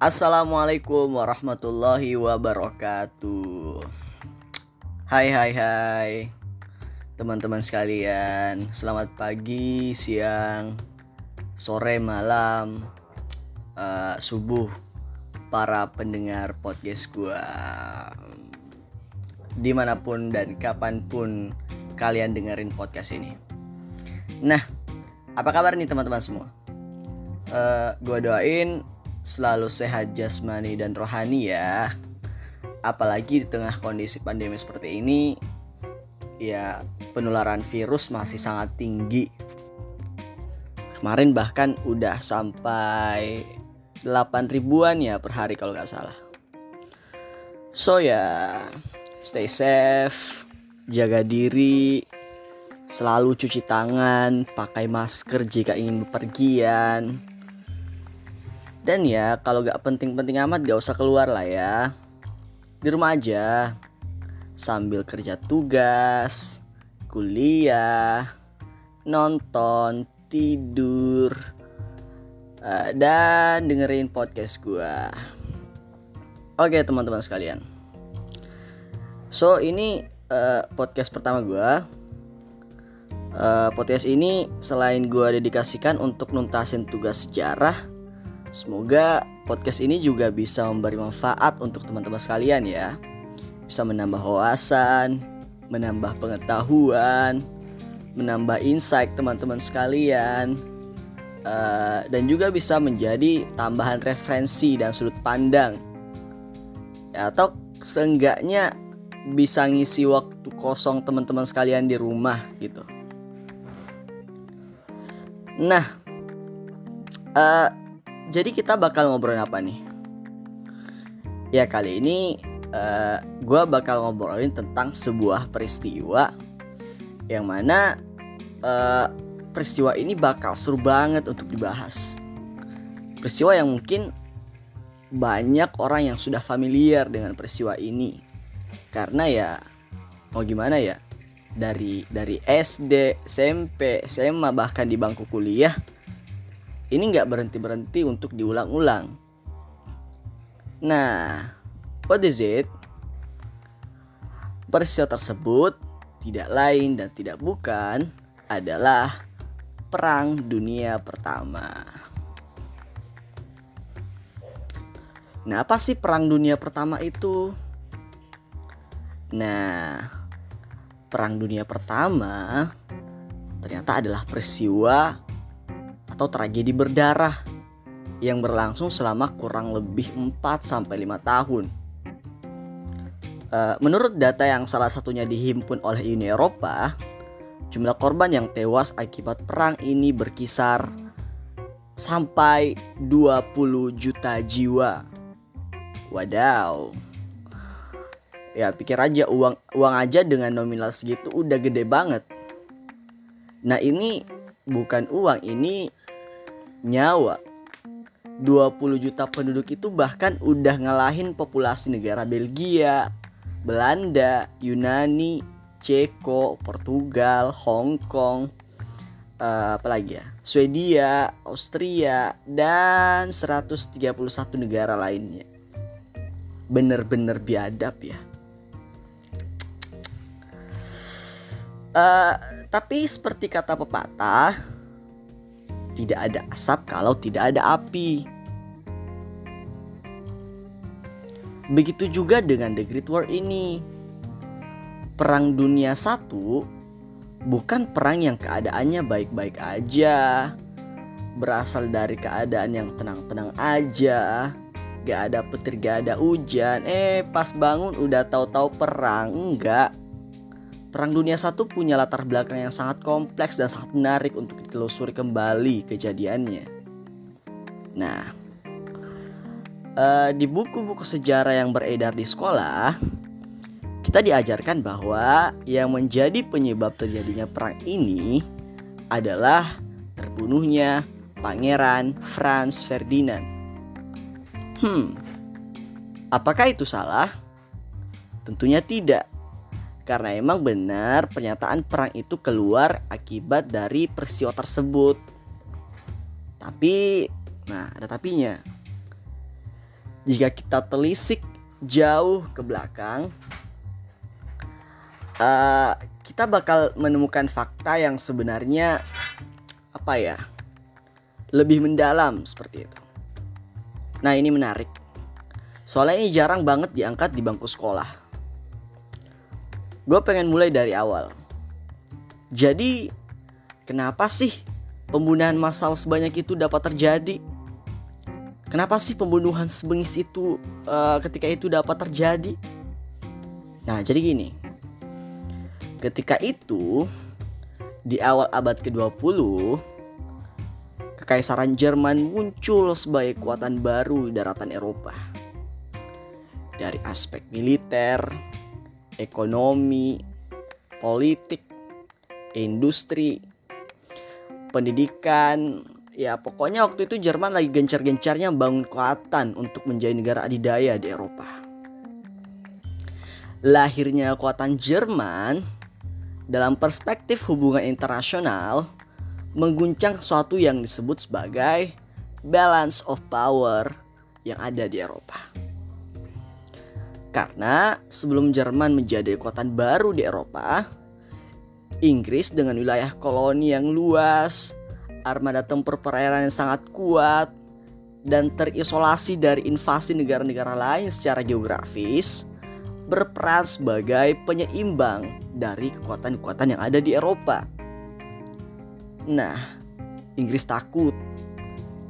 Assalamualaikum warahmatullahi wabarakatuh. Hai hai hai. Teman-teman sekalian, selamat pagi, siang, sore, malam, uh, subuh para pendengar podcast gua. Di mana pun dan kapan pun kalian dengerin podcast ini. Nah, apa kabar nih teman-teman semua? Uh, gua doain selalu sehat jasmani dan rohani ya. Apalagi di tengah kondisi pandemi seperti ini, ya penularan virus masih sangat tinggi. Kemarin bahkan udah sampai 8 ribuan ya per hari kalau nggak salah. So ya, stay safe, jaga diri, selalu cuci tangan, pakai masker jika ingin bepergian, dan ya kalau gak penting-penting amat gak usah keluar lah ya. Di rumah aja. Sambil kerja tugas Kuliah Nonton Tidur uh, Dan dengerin podcast gue Oke teman-teman sekalian. So ini uh, podcast pertama gue uh, Podcast ini selain gue dedikasikan untuk nuntasin tugas sejarah Semoga podcast ini juga bisa memberi manfaat untuk teman-teman sekalian ya. Bisa menambah wawasan, menambah pengetahuan, menambah insight teman-teman sekalian. Uh, dan juga bisa menjadi tambahan referensi dan sudut pandang. Ya, atau seenggaknya bisa ngisi waktu kosong teman-teman sekalian di rumah gitu. Nah, uh, jadi kita bakal ngobrolin apa nih? Ya kali ini uh, eh, gue bakal ngobrolin tentang sebuah peristiwa yang mana uh, peristiwa ini bakal seru banget untuk dibahas. Peristiwa yang mungkin banyak orang yang sudah familiar dengan peristiwa ini karena ya mau gimana ya dari dari SD, SMP, SMA bahkan di bangku kuliah ini nggak berhenti berhenti untuk diulang-ulang. Nah, what is it? Peristiwa tersebut tidak lain dan tidak bukan adalah Perang Dunia Pertama. Nah, apa sih Perang Dunia Pertama itu? Nah, Perang Dunia Pertama ternyata adalah peristiwa atau tragedi berdarah yang berlangsung selama kurang lebih 4 sampai 5 tahun. Uh, menurut data yang salah satunya dihimpun oleh Uni Eropa, jumlah korban yang tewas akibat perang ini berkisar sampai 20 juta jiwa. Wadaw. Ya pikir aja uang uang aja dengan nominal segitu udah gede banget. Nah ini bukan uang, ini nyawa 20 juta penduduk itu bahkan udah ngalahin populasi negara Belgia, Belanda, Yunani, Ceko, Portugal, Hong Kong, uh, apa lagi ya? Swedia, Austria, dan 131 negara lainnya. Bener-bener biadab ya. Uh, tapi seperti kata pepatah, tidak ada asap kalau tidak ada api. Begitu juga dengan The Great War ini. Perang Dunia Satu bukan perang yang keadaannya baik-baik aja. Berasal dari keadaan yang tenang-tenang aja. Gak ada petir, gak ada hujan. Eh, pas bangun udah tahu-tahu perang. Enggak. Perang Dunia I punya latar belakang yang sangat kompleks dan sangat menarik untuk ditelusuri kembali kejadiannya. Nah, uh, di buku-buku sejarah yang beredar di sekolah, kita diajarkan bahwa yang menjadi penyebab terjadinya perang ini adalah terbunuhnya Pangeran Franz Ferdinand. Hmm, apakah itu salah? Tentunya tidak karena emang benar pernyataan perang itu keluar akibat dari peristiwa tersebut. Tapi, nah ada tapinya. jika kita telisik jauh ke belakang, uh, kita bakal menemukan fakta yang sebenarnya apa ya lebih mendalam seperti itu. Nah ini menarik. Soalnya ini jarang banget diangkat di bangku sekolah. Gue pengen mulai dari awal. Jadi kenapa sih pembunuhan massal sebanyak itu dapat terjadi? Kenapa sih pembunuhan sebengis itu uh, ketika itu dapat terjadi? Nah, jadi gini. Ketika itu di awal abad ke-20 Kekaisaran Jerman muncul sebagai kekuatan baru di daratan Eropa. Dari aspek militer, ekonomi, politik, industri, pendidikan, ya pokoknya waktu itu Jerman lagi gencar-gencarnya bangun kekuatan untuk menjadi negara adidaya di Eropa. Lahirnya kekuatan Jerman dalam perspektif hubungan internasional mengguncang sesuatu yang disebut sebagai balance of power yang ada di Eropa. Karena sebelum Jerman menjadi kekuatan baru di Eropa, Inggris dengan wilayah koloni yang luas, armada tempur perairan yang sangat kuat, dan terisolasi dari invasi negara-negara lain secara geografis, berperan sebagai penyeimbang dari kekuatan-kekuatan yang ada di Eropa. Nah, Inggris takut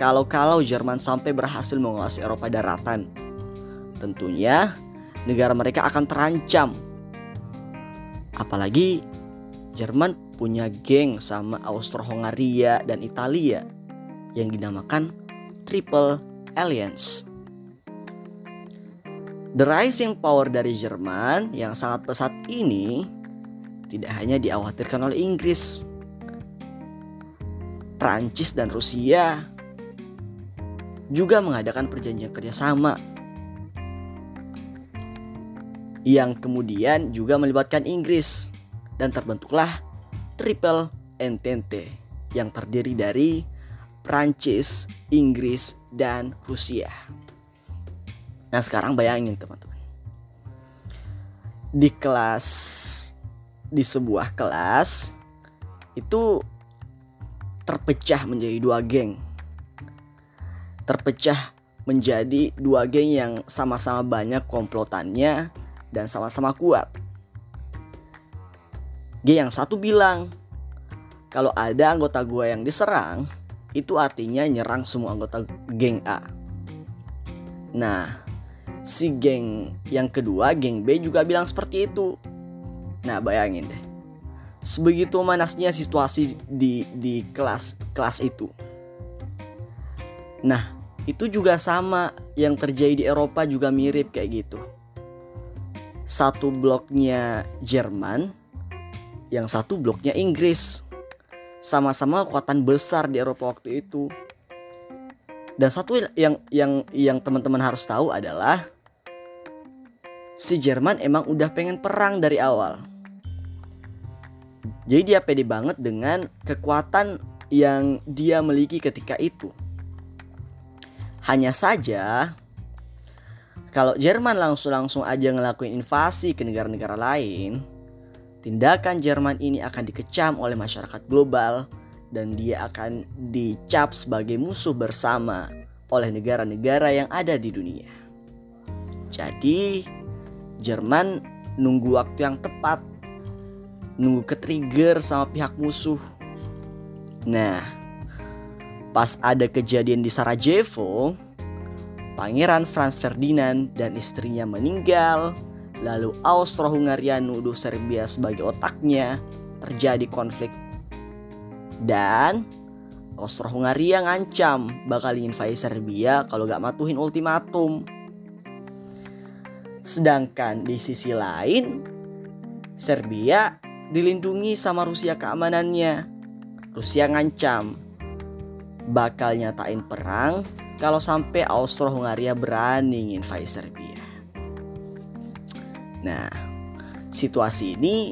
kalau-kalau Jerman sampai berhasil menguasai Eropa daratan. Tentunya negara mereka akan terancam. Apalagi Jerman punya geng sama Austro-Hongaria dan Italia yang dinamakan Triple Alliance. The rising power dari Jerman yang sangat pesat ini tidak hanya dikhawatirkan oleh Inggris, Prancis dan Rusia juga mengadakan perjanjian kerjasama yang kemudian juga melibatkan Inggris dan terbentuklah Triple Entente yang terdiri dari Prancis, Inggris, dan Rusia. Nah sekarang bayangin teman-teman. Di kelas, di sebuah kelas itu terpecah menjadi dua geng. Terpecah menjadi dua geng yang sama-sama banyak komplotannya dan sama-sama kuat. G yang satu bilang kalau ada anggota gue yang diserang itu artinya nyerang semua anggota geng A. Nah, si geng yang kedua, geng B juga bilang seperti itu. Nah, bayangin deh. Sebegitu manasnya situasi di di kelas kelas itu. Nah, itu juga sama yang terjadi di Eropa juga mirip kayak gitu. Satu bloknya Jerman, yang satu bloknya Inggris. Sama-sama kekuatan besar di Eropa waktu itu. Dan satu yang yang yang teman-teman harus tahu adalah si Jerman emang udah pengen perang dari awal. Jadi dia pede banget dengan kekuatan yang dia miliki ketika itu. Hanya saja kalau Jerman langsung-langsung aja ngelakuin invasi ke negara-negara lain, Tindakan Jerman ini akan dikecam oleh masyarakat global dan dia akan dicap sebagai musuh bersama oleh negara-negara yang ada di dunia. Jadi, Jerman nunggu waktu yang tepat, nunggu ke trigger sama pihak musuh. Nah, pas ada kejadian di Sarajevo, Pangeran Franz Ferdinand dan istrinya meninggal Lalu Austro-Hungaria nuduh Serbia sebagai otaknya, terjadi konflik. Dan Austro-Hungaria ngancam bakal invasi Serbia kalau gak matuhin ultimatum. Sedangkan di sisi lain, Serbia dilindungi sama Rusia keamanannya. Rusia ngancam bakal nyatain perang kalau sampai Austro-Hungaria berani nginvasi Serbia. Nah, situasi ini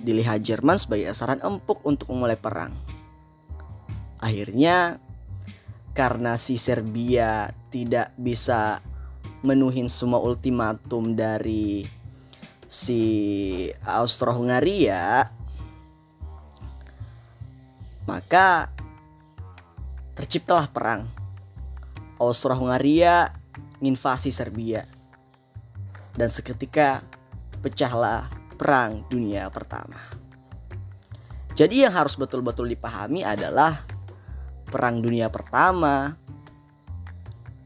dilihat Jerman sebagai sasaran empuk untuk memulai perang. Akhirnya, karena si Serbia tidak bisa menuhin semua ultimatum dari si Austro-Hungaria maka terciptalah perang Austro-Hungaria menginvasi Serbia dan seketika pecahlah perang dunia pertama jadi yang harus betul-betul dipahami adalah perang dunia pertama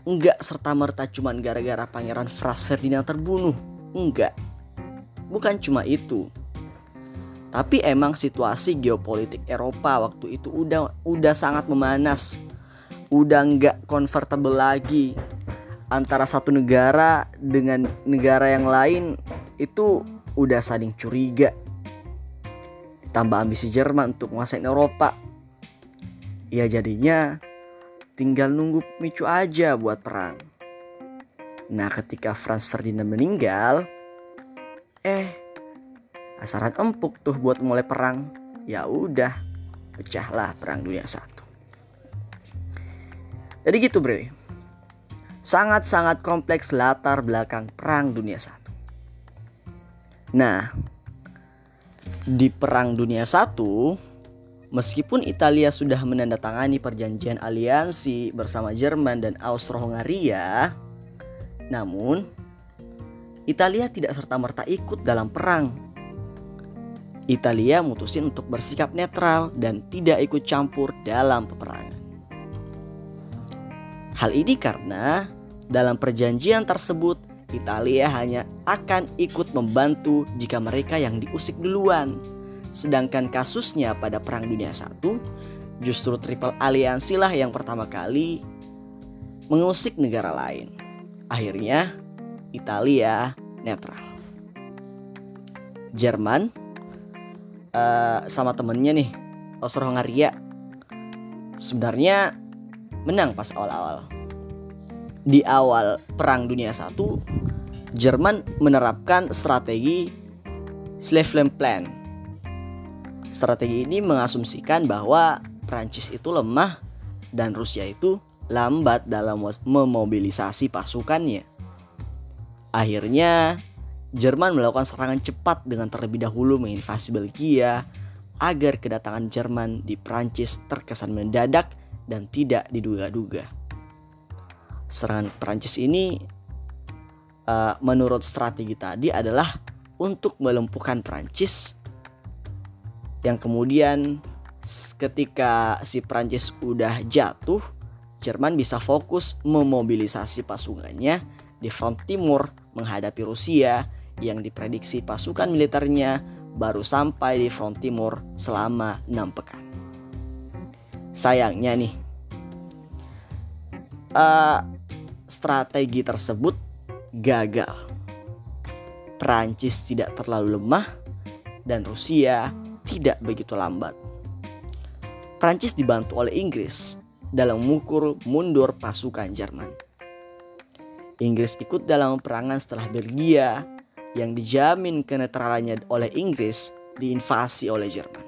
enggak serta-merta cuman gara-gara pangeran Franz Ferdinand terbunuh. Enggak. Bukan cuma itu. Tapi emang situasi geopolitik Eropa waktu itu udah udah sangat memanas. Udah enggak comfortable lagi antara satu negara dengan negara yang lain itu udah saling curiga. Ditambah ambisi Jerman untuk menguasai Eropa. Ya jadinya tinggal nunggu pemicu aja buat perang. Nah, ketika Franz Ferdinand meninggal, eh asaran empuk tuh buat mulai perang. Ya udah, pecahlah perang dunia satu. Jadi gitu, Bre. Sangat-sangat kompleks latar belakang perang dunia satu. Nah, di perang dunia satu Meskipun Italia sudah menandatangani perjanjian aliansi bersama Jerman dan Austro-Hungaria, namun Italia tidak serta-merta ikut dalam perang. Italia mutusin untuk bersikap netral dan tidak ikut campur dalam peperangan. Hal ini karena dalam perjanjian tersebut Italia hanya akan ikut membantu jika mereka yang diusik duluan Sedangkan kasusnya pada Perang Dunia I, justru Triple Aliansi lah yang pertama kali mengusik negara lain. Akhirnya Italia netral. Jerman uh, sama temennya nih Austro-Hungaria sebenarnya menang pas awal-awal. Di awal Perang Dunia I, Jerman menerapkan strategi Slave Plan Strategi ini mengasumsikan bahwa Prancis itu lemah dan Rusia itu lambat dalam memobilisasi pasukannya. Akhirnya, Jerman melakukan serangan cepat dengan terlebih dahulu menginvasi Belgia agar kedatangan Jerman di Prancis terkesan mendadak dan tidak diduga-duga. Serangan Prancis ini uh, menurut strategi tadi adalah untuk melumpuhkan Prancis yang kemudian ketika si Prancis udah jatuh, Jerman bisa fokus memobilisasi pasukannya di front timur menghadapi Rusia yang diprediksi pasukan militernya baru sampai di front timur selama enam pekan. Sayangnya nih, uh, strategi tersebut gagal. Prancis tidak terlalu lemah dan Rusia tidak begitu lambat. Prancis dibantu oleh Inggris dalam mengukur mundur pasukan Jerman. Inggris ikut dalam perangan setelah Belgia yang dijamin kenetralannya oleh Inggris diinvasi oleh Jerman.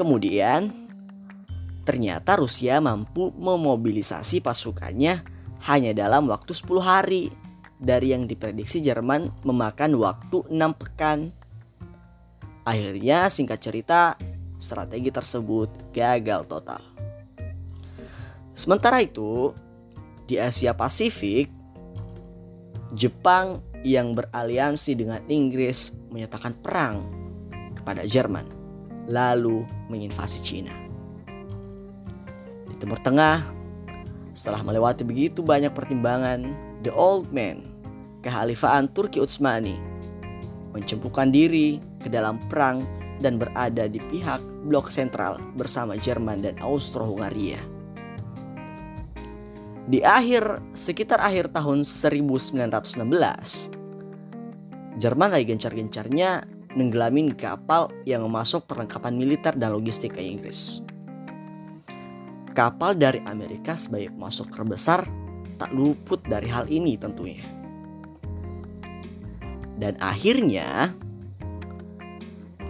Kemudian, ternyata Rusia mampu memobilisasi pasukannya hanya dalam waktu 10 hari. Dari yang diprediksi Jerman memakan waktu 6 pekan. Akhirnya singkat cerita strategi tersebut gagal total. Sementara itu, di Asia Pasifik, Jepang yang beraliansi dengan Inggris menyatakan perang kepada Jerman, lalu menginvasi Cina. Di Timur Tengah, setelah melewati begitu banyak pertimbangan, The Old Man, kehalifaan Turki Utsmani, mencemplungkan diri ke dalam perang dan berada di pihak blok sentral bersama Jerman dan Austro-Hungaria. Di akhir sekitar akhir tahun 1916, Jerman lagi gencar-gencarnya nenggelamin kapal yang memasuk perlengkapan militer dan logistik ke Inggris. Kapal dari Amerika sebagai masuk terbesar tak luput dari hal ini tentunya. Dan akhirnya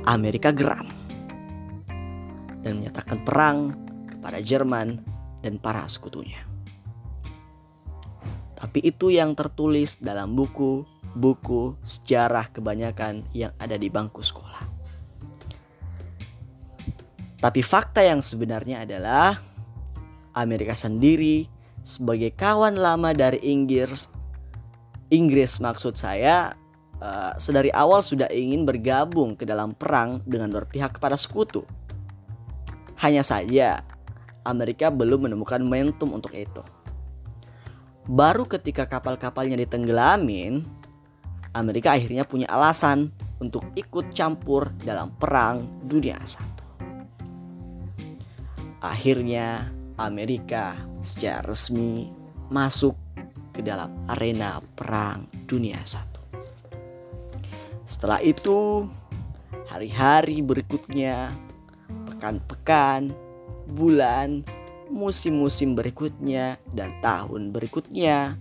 Amerika geram dan menyatakan perang kepada Jerman dan para sekutunya. Tapi itu yang tertulis dalam buku-buku sejarah kebanyakan yang ada di bangku sekolah. Tapi fakta yang sebenarnya adalah Amerika sendiri sebagai kawan lama dari Inggris Inggris maksud saya uh, sedari awal sudah ingin bergabung ke dalam perang dengan berpihak kepada sekutu. Hanya saja Amerika belum menemukan momentum untuk itu. Baru ketika kapal-kapalnya ditenggelamin, Amerika akhirnya punya alasan untuk ikut campur dalam perang dunia satu. Akhirnya Amerika secara resmi masuk ke dalam arena perang dunia satu. Setelah itu, hari-hari berikutnya, pekan-pekan, bulan, musim-musim berikutnya, dan tahun berikutnya,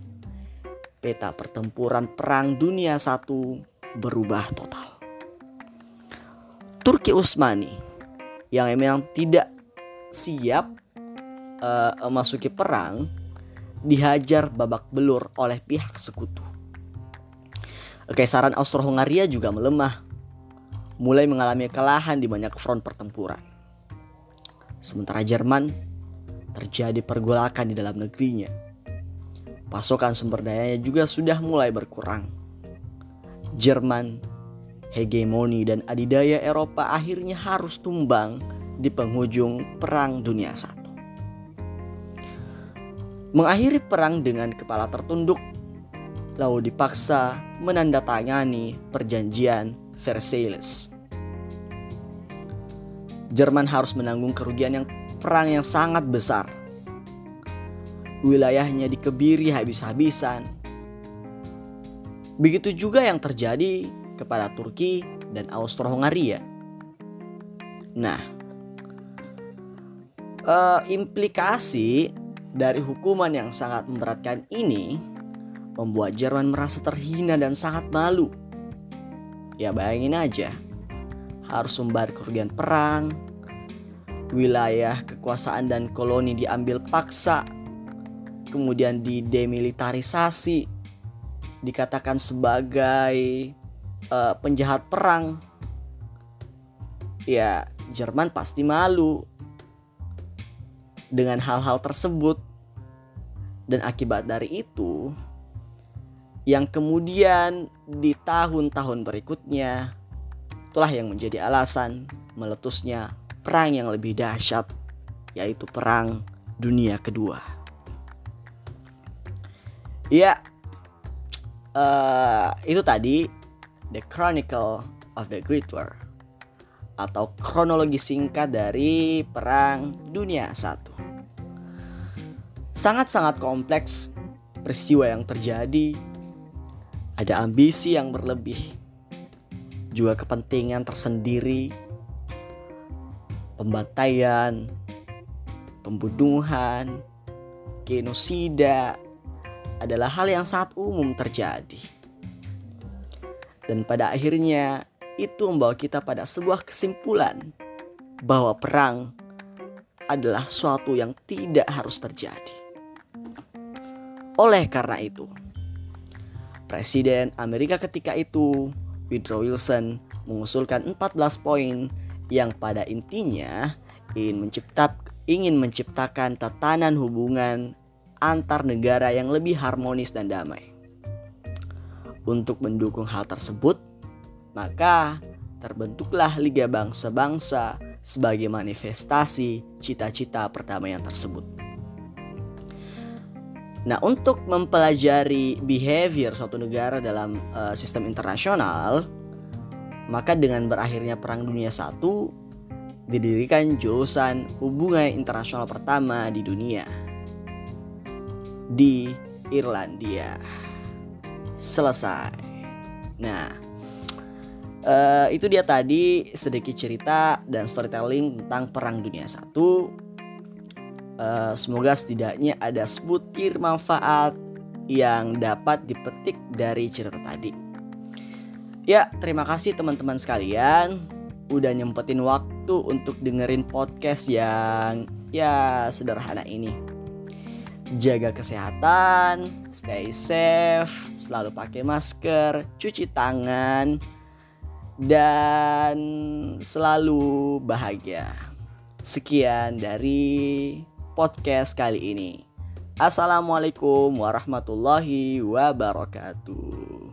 peta pertempuran perang dunia satu berubah total. Turki Utsmani yang memang tidak siap uh, memasuki perang dihajar babak belur oleh pihak sekutu. Kekaisaran Austro-Hungaria juga melemah, mulai mengalami kekalahan di banyak front pertempuran. Sementara Jerman terjadi pergolakan di dalam negerinya. Pasokan sumber dayanya juga sudah mulai berkurang. Jerman, hegemoni dan adidaya Eropa akhirnya harus tumbang di penghujung Perang Dunia I mengakhiri perang dengan kepala tertunduk, lalu dipaksa menandatangani perjanjian Versailles. Jerman harus menanggung kerugian yang perang yang sangat besar. Wilayahnya dikebiri habis-habisan. Begitu juga yang terjadi kepada Turki dan Austro-Hungaria. Nah, uh, implikasi dari hukuman yang sangat memberatkan ini membuat Jerman merasa terhina dan sangat malu. Ya bayangin aja, harus membayar kerugian perang, wilayah kekuasaan dan koloni diambil paksa, kemudian didemilitarisasi, dikatakan sebagai uh, penjahat perang. Ya, Jerman pasti malu dengan hal-hal tersebut dan akibat dari itu yang kemudian di tahun-tahun berikutnya itulah yang menjadi alasan meletusnya perang yang lebih dahsyat yaitu perang dunia kedua. Ya, uh, itu tadi The Chronicle of the Great War atau kronologi singkat dari Perang Dunia I. Sangat-sangat kompleks peristiwa yang terjadi. Ada ambisi yang berlebih, juga kepentingan tersendiri, pembantaian, pembunuhan, genosida adalah hal yang sangat umum terjadi. Dan pada akhirnya itu membawa kita pada sebuah kesimpulan bahwa perang adalah suatu yang tidak harus terjadi. Oleh karena itu, Presiden Amerika ketika itu, Woodrow Wilson, mengusulkan 14 poin yang pada intinya ingin, mencipta, ingin menciptakan tatanan hubungan antar negara yang lebih harmonis dan damai. Untuk mendukung hal tersebut, maka terbentuklah Liga Bangsa-Bangsa sebagai manifestasi cita-cita perdamaian tersebut. Nah, untuk mempelajari behavior suatu negara dalam uh, sistem internasional, maka dengan berakhirnya Perang Dunia I didirikan jurusan hubungan internasional pertama di dunia di Irlandia. Selesai. Nah, uh, itu dia tadi sedikit cerita dan storytelling tentang Perang Dunia I Uh, semoga setidaknya ada sebutir manfaat yang dapat dipetik dari cerita tadi. Ya, terima kasih teman-teman sekalian udah nyempetin waktu untuk dengerin podcast yang ya sederhana ini. Jaga kesehatan, stay safe, selalu pakai masker, cuci tangan, dan selalu bahagia. Sekian dari podcast kali ini. Assalamualaikum warahmatullahi wabarakatuh.